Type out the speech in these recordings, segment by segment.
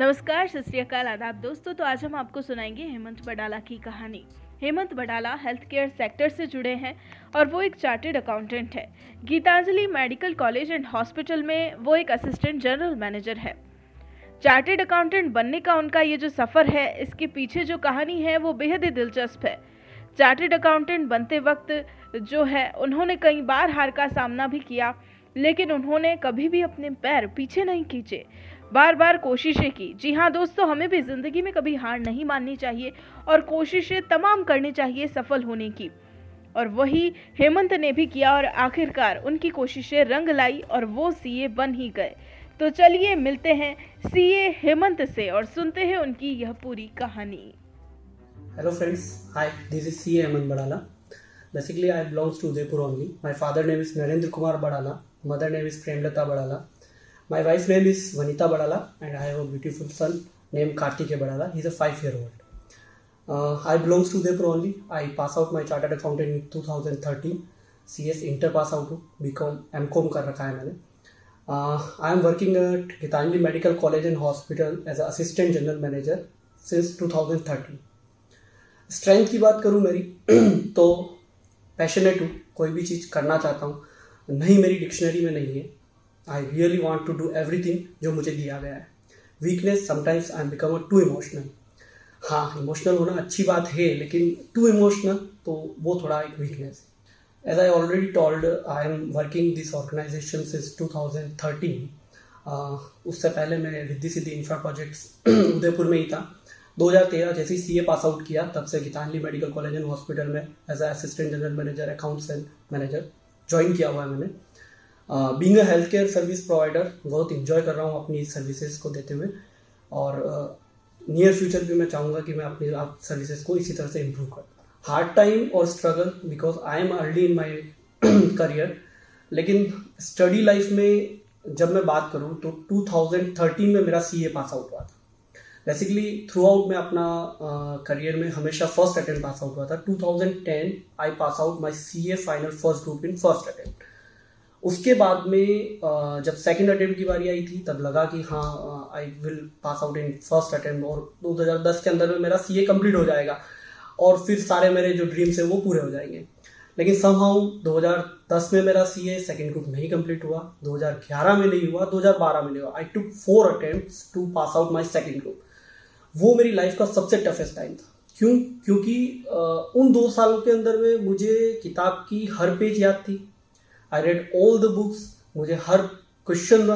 नमस्कार, सत श्रीकाल आदाब दोस्तों। तो आज हम आपको सुनाएँगे हेमंत बडाला की कहानी। Hemant Badala health care sector से जुड़े हैं और वो एक चार्टेड अकाउंटेंट है। Gitanjali medical college and hospital में वो एक असिस्टेंट जनरल मैनेजर है। चार्टेड अकाउंटेंट बनने का उनका ये जो सफ़र है, इसके पीछे जो कहानी है, वो बेहद ही दिलचस्प है। चार्टेड अकाउंटेंट बनते वक्त जो है, उन्होंने कई बार हार का सामना भी किया, लेकिन उन्होंने कभी भी अपने पैर पीछे नहीं खींचे। बार बार कोशिशें की। जी हाँ दोस्तों, हमें भी ज़िंदगी में कभी हार नहीं माननी चाहिए और कोशिशें तमाम करनी चाहिए सफल होने की। और वही हेमंत ने भी किया और आखिरकार उनकी कोशिशें रंग लाई और वो सीए बन ही गए। तो चलिए मिलते हैं सीए हेमंत से और सुनते हैं उनकी यह पूरी कहानी। Hello friends hi this is C Hemant Badala basically I belongs to Udaipur only my father name is Narendra Kumar Badala mother name is Premlata Badala my wife name is Vanita Badala and I have a beautiful son name Kartikey Badala is a five year old I belongs to there only I pass out my chartered accountant in two thousand thirteen C S inter pass out हूँ B com M com कर रखा है मैंने I am working at Gitanjali medical college and hospital as a assistant general manager since two thousand thirteen strength की बात करूँ मेरी तो पैशनेट हूँ कोई भी चीज़ करना चाहता हूँ नहीं मेरी डिक्शनरी में नहीं है I really want to do everything जो मुझे दिया गया है। Weakness sometimes I am become a too emotional हाँ इमोशनल होना अच्छी बात है, लेकिन टू इमोशनल तो वो थोड़ा एक वीकनेस है। As I already told I am working this organisation since thousand thirteen उससे पहले मैं रिद्धि सिद्धि इंफ्रा प्रोजेक्ट्स उदयपुर में ही था। 2013 जैसे ही सी पास आउट किया, तब से Gitanjali medical college and hospital में as assistant general manager accounts and manager join किया हुआ है मैंने। Being a health care service provider बहुत इंजॉय कर रहा हूँ अपनी सर्विसेज़ को देते हुए। और नियर uh, फ्यूचर भी मैं चाहूँगा कि मैं अपनी आप सर्विसेज़ को इसी तरह से इम्प्रूव कर हार्ड टाइम और struggle because I am early in my career लेकिन स्टडी लाइफ में जब मैं बात करूँ तो 2013 में मेरा सी ए पास आउट हुआ था। बेसिकली थ्रू आउट मैं अपना करियर uh, में हमेशा फ़र्स्ट अटेम्प्ट पास आउट हुआ था। 2010 I pass out my C A final first group in first attempt उसके बाद में जब सेकंड अटेम्प्ट की बारी आई थी, तब लगा कि हाँ I will pass out in first attempt और 2010 के अंदर में मेरा सी ए कंप्लीट हो जाएगा और फिर सारे मेरे जो ड्रीम्स हैं वो पूरे हो जाएँगे। लेकिन सम समहाउ 2010 में मेरा सी ए सेकेंड ग्रुप नहीं कंप्लीट हुआ 2011 में नहीं हुआ 2012 में नहीं हुआ। I took four attempt to pass out my second group वो मेरी लाइफ का सबसे टफेस्ट टाइम था। क्यों? क्योंकि उन दो सालों के अंदर में मुझे किताब की हर पेज याद थी। I read all the books मुझे हर क्वेश्चन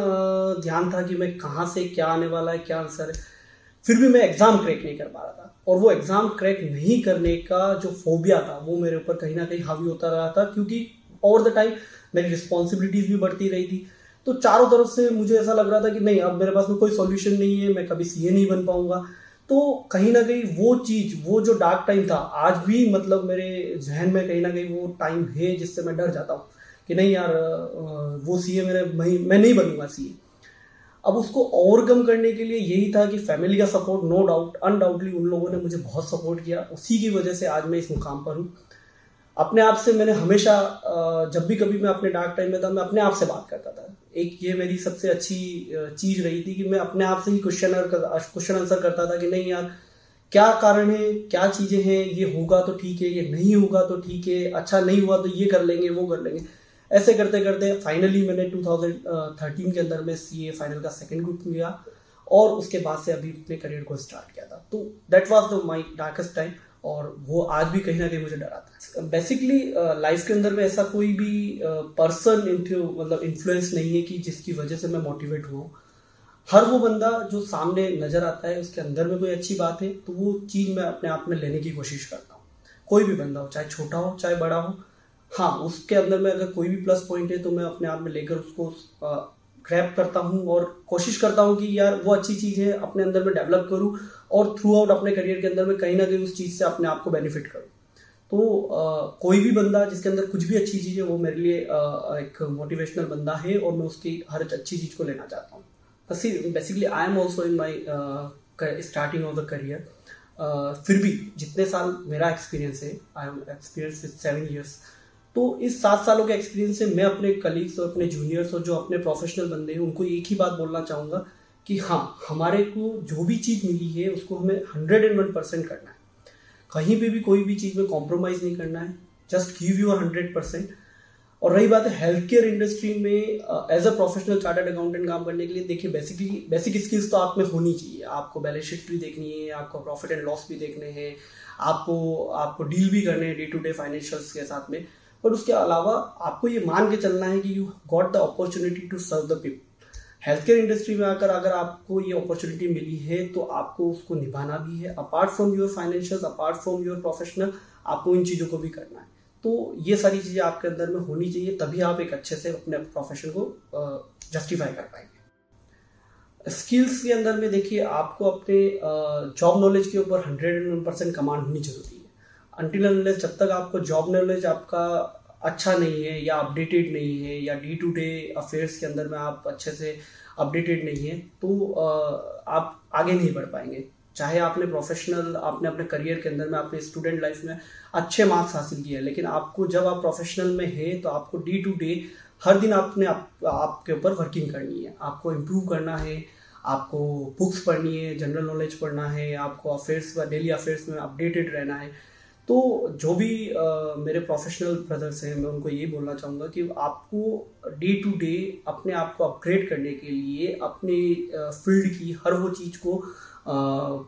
ध्यान था कि मैं कहाँ से क्या आने वाला है, क्या आंसर है। फिर भी मैं एग्ज़ाम क्रैक नहीं कर पा रहा था। और वो एग्ज़ाम क्रैक नहीं करने का जो फोबिया था, वो मेरे ऊपर कहीं ना कहीं हावी होता रहा था, क्योंकि ओवर द टाइम मेरी रिस्पॉन्सिबिलिटीज़ भी बढ़ती रही थी। तो चारों तरफ़ से मुझे ऐसा लग रहा था कि नहीं, अब मेरे पास में कोई सॉल्यूशन नहीं है, मैं कभी सी नहीं बन पाऊँगा। तो कहीं ना कहीं वो चीज़, वो जो डार्क टाइम था, आज भी मतलब मेरे जहन में कहीं ना कहीं वो टाइम है जिससे मैं डर जाता हूँ। कि नहीं यार वो सी मेरे, मैं मैं नहीं बनूँगा सी अब उसको ओवरकम करने के लिए यही था कि फैमिली का सपोर्ट नो डाउट अनडाउटली उन लोगों ने मुझे बहुत सपोर्ट किया। उसी की वजह से आज मैं इस मुकाम पर हूँ। अपने आप से मैंने हमेशा जब भी कभी मैं अपने डार्क टाइम में था, मैं अपने आप से बात करता था। एक ये मेरी सबसे अच्छी चीज़ रही थी कि मैं अपने आप से ही क्वेश्चन क्वेश्चन आंसर करता था कि नहीं यार, क्या कारण है, क्या चीज़ें हैं, ये होगा तो ठीक है, ये नहीं होगा तो ठीक है अच्छा नहीं हुआ तो ये कर लेंगे, वो कर लेंगे। ऐसे करते करते फाइनली मैंने 2013 के अंदर में सी ए फाइनल का सेकेंड ग्रुप लिया और उसके बाद से अभी अपने करियर को स्टार्ट किया था। तो that was the my darkest time और वो आज भी कहीं ना कहीं मुझे डराता है। बेसिकली लाइफ के अंदर में ऐसा कोई भी पर्सन uh, मतलब इन्फ्लुएंस नहीं है कि जिसकी वजह से मैं मोटिवेट हुआ हर वो बंदा जो सामने नज़र आता है उसके अंदर में कोई अच्छी बात है तो वो चीज़ मैं अपने आप में लेने की कोशिश करता हूँ। कोई भी बंदा हो चाहे छोटा हो चाहे बड़ा हो हाँ उसके अंदर में अगर कोई भी प्लस पॉइंट है तो मैं अपने आप में लेकर उसको ग्रैप करता हूँ और कोशिश करता हूँ कि यार वो अच्छी चीज़ है अपने अंदर में डेवलप करूँ और थ्रू आउट अपने करियर के अंदर में कहीं ना कहीं उस चीज़ से अपने आप को बेनिफिट करूँ। तो आ, कोई भी बंदा जिसके अंदर कुछ भी अच्छी चीज़ है वो मेरे लिए आ, एक मोटिवेशनल बंदा है और मैं उसकी हर अच्छी चीज़ को लेना चाहता हूँ। Basically I am also in my starting of the career फिर भी जितने साल मेरा एक्सपीरियंस है I am experience with seven years तो इस सात सालों के एक्सपीरियंस से मैं अपने कलीग्स और अपने जूनियर्स और जो अपने प्रोफेशनल बंदे हैं, उनको एक ही बात बोलना चाहूँगा कि हाँ हमारे को जो भी चीज़ मिली है, उसको हमें हंड्रेड एंड वन परसेंट करना है। कहीं पे भी कोई भी चीज़ में कॉम्प्रोमाइज़ नहीं करना है just give your hundred percent और रही बात है हेल्थ केयर इंडस्ट्री में as a professional chartered accountant काम करने के लिए, देखिए बेसिकली बेसिक स्किल्स तो आप में होनी चाहिए। आपको बैलेंस शीट भी देखनी है, आपको प्रॉफिट एंड लॉस भी देखने हैं, आपको आपको डील भी करने हैं डे टू डे फाइनेंशियल्स के साथ में। बट उसके अलावा आपको ये मान के चलना है कि you got the opportunity to serve the people health care industry में आकर अगर आपको ये अपॉर्चुनिटी मिली है तो आपको उसको निभाना भी है। Apart from your financial apart from your professional आपको इन चीज़ों को भी करना है। तो ये सारी चीज़ें आपके अंदर में होनी चाहिए, तभी आप एक अच्छे से अपने प्रोफेशन को जस्टिफाई कर पाएँगे। स्किल्स के अंदर में देखिए, आपको अपने जॉब नॉलेज के ऊपर hundred and one percent command होनी ज़रूरी है। अनटिल नॉलेज जब तक आपको जॉब नॉलेज आपका अच्छा नहीं है या अपडेटेड नहीं है या डे टू डे अफेयर्स के अंदर में आप अच्छे से अपडेटेड नहीं है तो आप आगे नहीं बढ़ पाएँगे। चाहे आपने प्रोफेशनल आपने अपने करियर के अंदर में आपने स्टूडेंट लाइफ में अच्छे मार्क्स हासिल किए हैं लेकिन आपको जब आप प्रोफेशनल में है तो आपको डे टू डे हर दिन आपने आप, आपके ऊपर वर्किंग करनी है। आपको इम्प्रूव करना है आपको बुक्स पढ़नी है जनरल नॉलेज पढ़ना है आपको अफेयर्स डेली अफेयर्स में अपडेटेड रहना है। तो जो भी आ, मेरे प्रोफेशनल ब्रदर्स हैं मैं उनको ये बोलना चाहूँगा कि आपको डे टू डे अपने आप को अपग्रेड करने के लिए अपने फ़ील्ड की हर वो चीज़ को आ,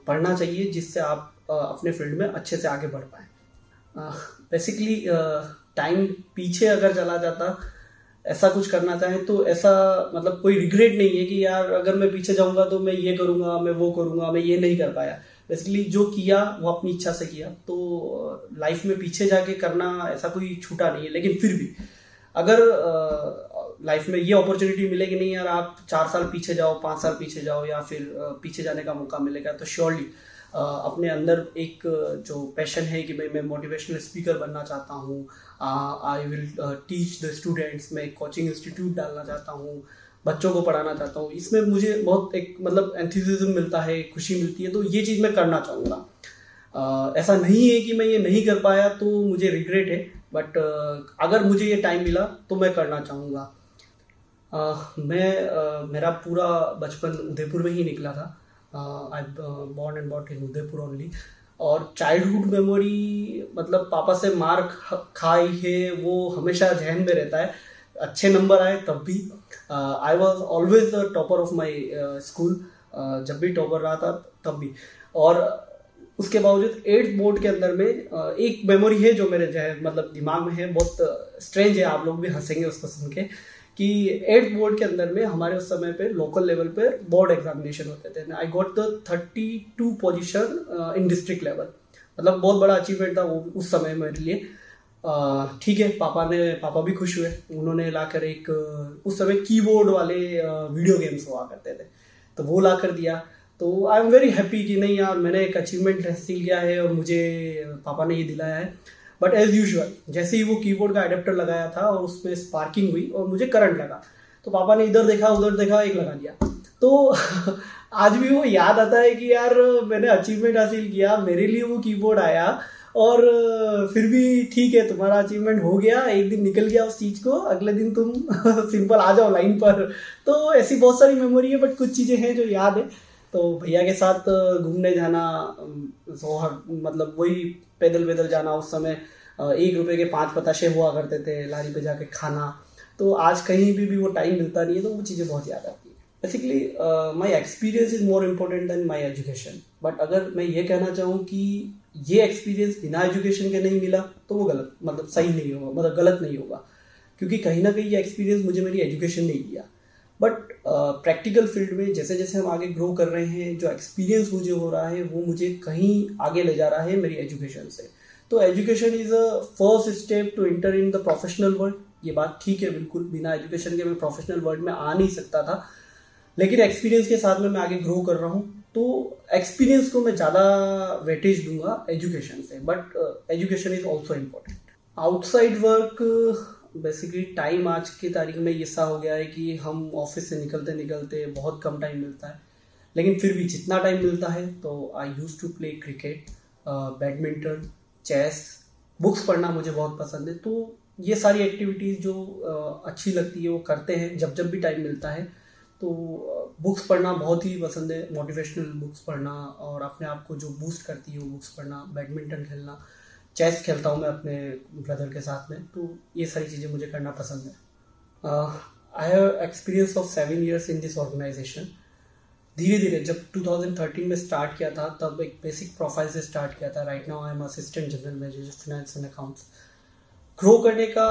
पढ़ना चाहिए जिससे आप आ, अपने फ़ील्ड में अच्छे से आगे बढ़ पाए। बेसिकली टाइम पीछे अगर चला जाता ऐसा कुछ करना चाहें तो ऐसा मतलब कोई रिग्रेट नहीं है कि यार अगर मैं पीछे जाऊँगा तो मैं ये करूँगा मैं वो करूँगा मैं ये नहीं कर पाया। बेसिकली जो किया, वो अपनी इच्छा से किया। तो लाइफ में पीछे जाके करना ऐसा कोई छूटा नहीं है, लेकिन फिर भी। अगर लाइफ में ये अपॉर्चुनिटी मिलेगी नहीं यार, आप चार साल पीछे जाओ, पाँच साल पीछे जाओ, या फिर पीछे जाने का मौका मिलेगा तो श्योरली अपने अंदर एक जो पैशन है कि भाई मैं मोटिवेशनल स्पीकर बनना चाहता हूँ I will teach the students मैं कोचिंग इंस्टीट्यूट डालना चाहता हूँ बच्चों को पढ़ाना चाहता हूँ। इसमें मुझे बहुत एक मतलब एंथुजिज्म मिलता है खुशी मिलती है तो ये चीज़ मैं करना चाहूँगा। ऐसा नहीं है कि मैं ये नहीं कर पाया तो मुझे रिग्रेट है बट अगर मुझे ये टाइम मिला तो मैं करना चाहूँगा। मैं uh, मेरा पूरा बचपन उदयपुर में ही निकला था। I born and bought in Udaipur only और चाइल्डहुड मेमोरी मतलब पापा से मार खाई है वो हमेशा जहन में रहता है। अच्छे नंबर आए तब भी। I was always the topper of my school जब भी टॉपर रहा था, तब भी। और उसके बावजूद एट्थ बोर्ड के अंदर में एक मेमोरी है जो मेरे जो है मतलब दिमाग में है, बहुत स्ट्रेंज है, आप लोग भी हंसेंगे उसको सुन के, कि एट्थ बोर्ड के अंदर में हमारे उस समय पे लोकल लेवल पे बोर्ड एग्जामिनेशन होते थे। I got the thirty two position in district level मतलब बहुत बड़ा अचीवमेंट था वो उस समय मेरे लिए। ठीक है, पापा ने, पापा भी खुश हुए। उन्होंने लाकर एक, उस समय कीबोर्ड वाले वीडियो गेम्स हुआ करते थे। तो वो ला कर दिया। तो आई एम वेरी हैप्पी कि नहीं यार, मैंने एक अचीवमेंट हासिल किया है और मुझे पापा ने ये दिलाया है। बट एज यूजल जैसे ही वो कीबोर्ड का अडेप्टर लगाया था और उसमें स्पार्किंग हुई और मुझे करंट लगा तो पापा ने इधर देखा, उधर देखा, एक लगा दिया। तो आज भी वो याद आता है कि यार, मैंने अचीवमेंट हासिल किया, मेरे लिए वो कीबोर्ड आया। और फिर भी ठीक है, तुम्हारा अचीवमेंट हो गया, एक दिन निकल गया उस चीज़ को, अगले दिन तुम सिंपल आ जाओ लाइन पर। तो ऐसी बहुत सारी मेमोरी है बट कुछ चीज़ें हैं जो याद है। तो भैया के साथ घूमने जाना मतलब वही पैदल पैदल जाना उस समय एक रुपए के पाँच पताशे हुआ करते थे, लारी पे जाके खाना। तो आज कहीं भी भी वो टाइम मिलता नहीं है तो वो चीज़ें बहुत याद आती है। Basically my experience is more important than my education but अगर मैं ये कहना चाहूँ कि ये एक्सपीरियंस बिना एजुकेशन के नहीं मिला तो वो गलत मतलब सही नहीं होगा मतलब गलत नहीं होगा। क्योंकि कहीं ना कहीं ये एक्सपीरियंस मुझे मेरी एजुकेशन नहीं दिया। बट प्रैक्टिकल फ़ील्ड में जैसे जैसे हम आगे ग्रो कर रहे हैं, जो एक्सपीरियंस मुझे हो रहा है, वो मुझे कहीं आगे ले जा रहा है मेरी एजुकेशन से। तो education is a first step to enter in the professional world ये बात ठीक है, बिल्कुल, बिना एजुकेशन के मैं प्रोफेशनल वर्ल्ड में आ नहीं सकता था। लेकिन एक्सपीरियंस के साथ में मैं आगे ग्रो कर रहा हूँ। तो एक्सपीरियंस को मैं ज़्यादा वेटेज दूँगा एजुकेशन से but education is also important outside work basically time आज की तारीख में ऐसा हो गया है कि हम ऑफ़िस से निकलते निकलते बहुत कम टाइम मिलता है लेकिन फिर भी जितना टाइम मिलता है तो I use to play cricket badminton chess books पढ़ना मुझे बहुत पसंद है। तो ये सारी एक्टिविटीज़ जो uh, अच्छी लगती है वो करते हैं जब जब भी टाइम मिलता है। तो बुक्स पढ़ना बहुत ही पसंद है मोटिवेशनल बुक्स पढ़ना और अपने आप को जो बूस्ट करती है वो बुक्स पढ़ना बैडमिंटन खेलना चेस खेलता हूँ मैं अपने ब्रदर के साथ में तो ये सारी चीज़ें मुझे करना पसंद है। I have experience of seven years in this organisation धीरे धीरे जब 2013 में स्टार्ट किया था, तब एक बेसिक प्रोफ़ाइल से स्टार्ट किया था। Right now I am assistant general manager finance and accounts grow करने का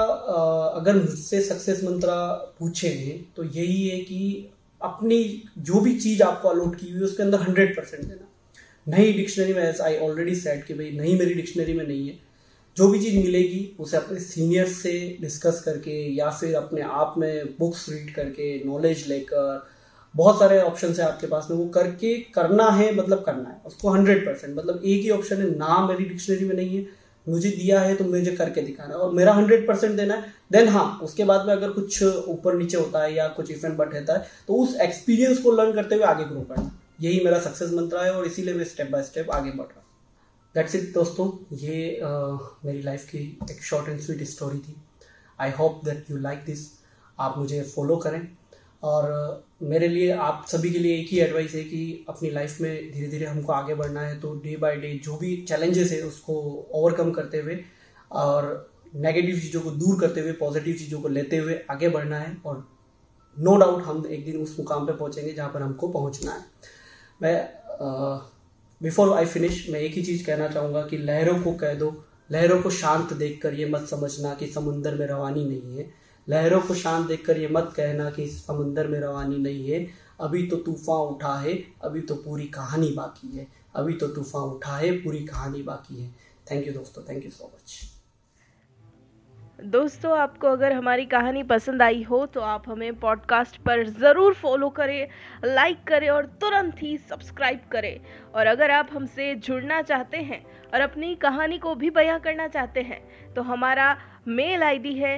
अगर मुझसे सक्सेस मंत्रा पूछेंगे तो यही है कि अपनी जो भी चीज़ आपको अलॉट की हुई है, उसके अंदर हंड्रेड परसेंट देना। नई डिक्शनरी में आई ऑलरेडी सेट कि भाई नई मेरी डिक्शनरी में नहीं है। जो भी चीज़ मिलेगी, उसे अपने सीनियर्स से डिस्कस करके या फिर अपने आप में बुक्स रीड करके नॉलेज लेकर, बहुत सारे ऑप्शन है आपके पास में, वो करके करना है मतलब करना है। उसको हंड्रेड परसेंट मतलब एक ही ऑप्शन है, ना मेरी डिक्शनरी में नहीं है। मुझे दिया है तो मुझे करके दिखाना। है और मेरा हंड्रेड परसेंट देना है। देन हाँ उसके बाद में अगर कुछ ऊपर नीचे होता है या कुछ इफेंट बट रहता है तो उस एक्सपीरियंस को लर्न करते हुए आगे ग्रो करना। यही मेरा सक्सेस मंत्र है और इसीलिए मैं स्टेप बाय स्टेप आगे बढ़ रहा हूँ। दैट्स इट दोस्तों। ये uh, मेरी लाइफ की एक शॉर्ट एंड स्वीट स्टोरी थी। I hope that you like this आप मुझे फॉलो करें। और मेरे लिए, आप सभी के लिए एक ही एडवाइस है कि अपनी लाइफ में धीरे धीरे हमको आगे बढ़ना है तो डे बाय डे जो भी चैलेंजेस है उसको ओवरकम करते हुए और नेगेटिव चीज़ों को दूर करते हुए पॉजिटिव चीज़ों को लेते हुए आगे बढ़ना है और नो no डाउट हम एक दिन उस मुकाम पे पहुँचेंगे जहाँ पर हमको पहुँचना है। मैं बिफोर आई फिनिश मैं एक ही चीज़ कहना चाहूँगा कि लहरों को कह दो, लहरों को शांत देखकर ये मत समझना कि समुंदर में रवानी नहीं है। लहरों को शांत देखकर ये मत कहना कि समुंदर में रवानी नहीं है। अभी तो तूफ़ान उठा है, अभी तो पूरी कहानी बाकी है। अभी तो तूफ़ान उठा है, पूरी कहानी बाकी है। थैंक यू दोस्तों थैंक यू सो मच दोस्तों, आपको अगर हमारी कहानी पसंद आई हो तो आप हमें पॉडकास्ट पर ज़रूर फॉलो करें लाइक करें और तुरंत ही सब्सक्राइब करें। और अगर आप हमसे जुड़ना चाहते हैं और अपनी कहानी को भी बयां करना चाहते हैं तो हमारा मेल आईडी है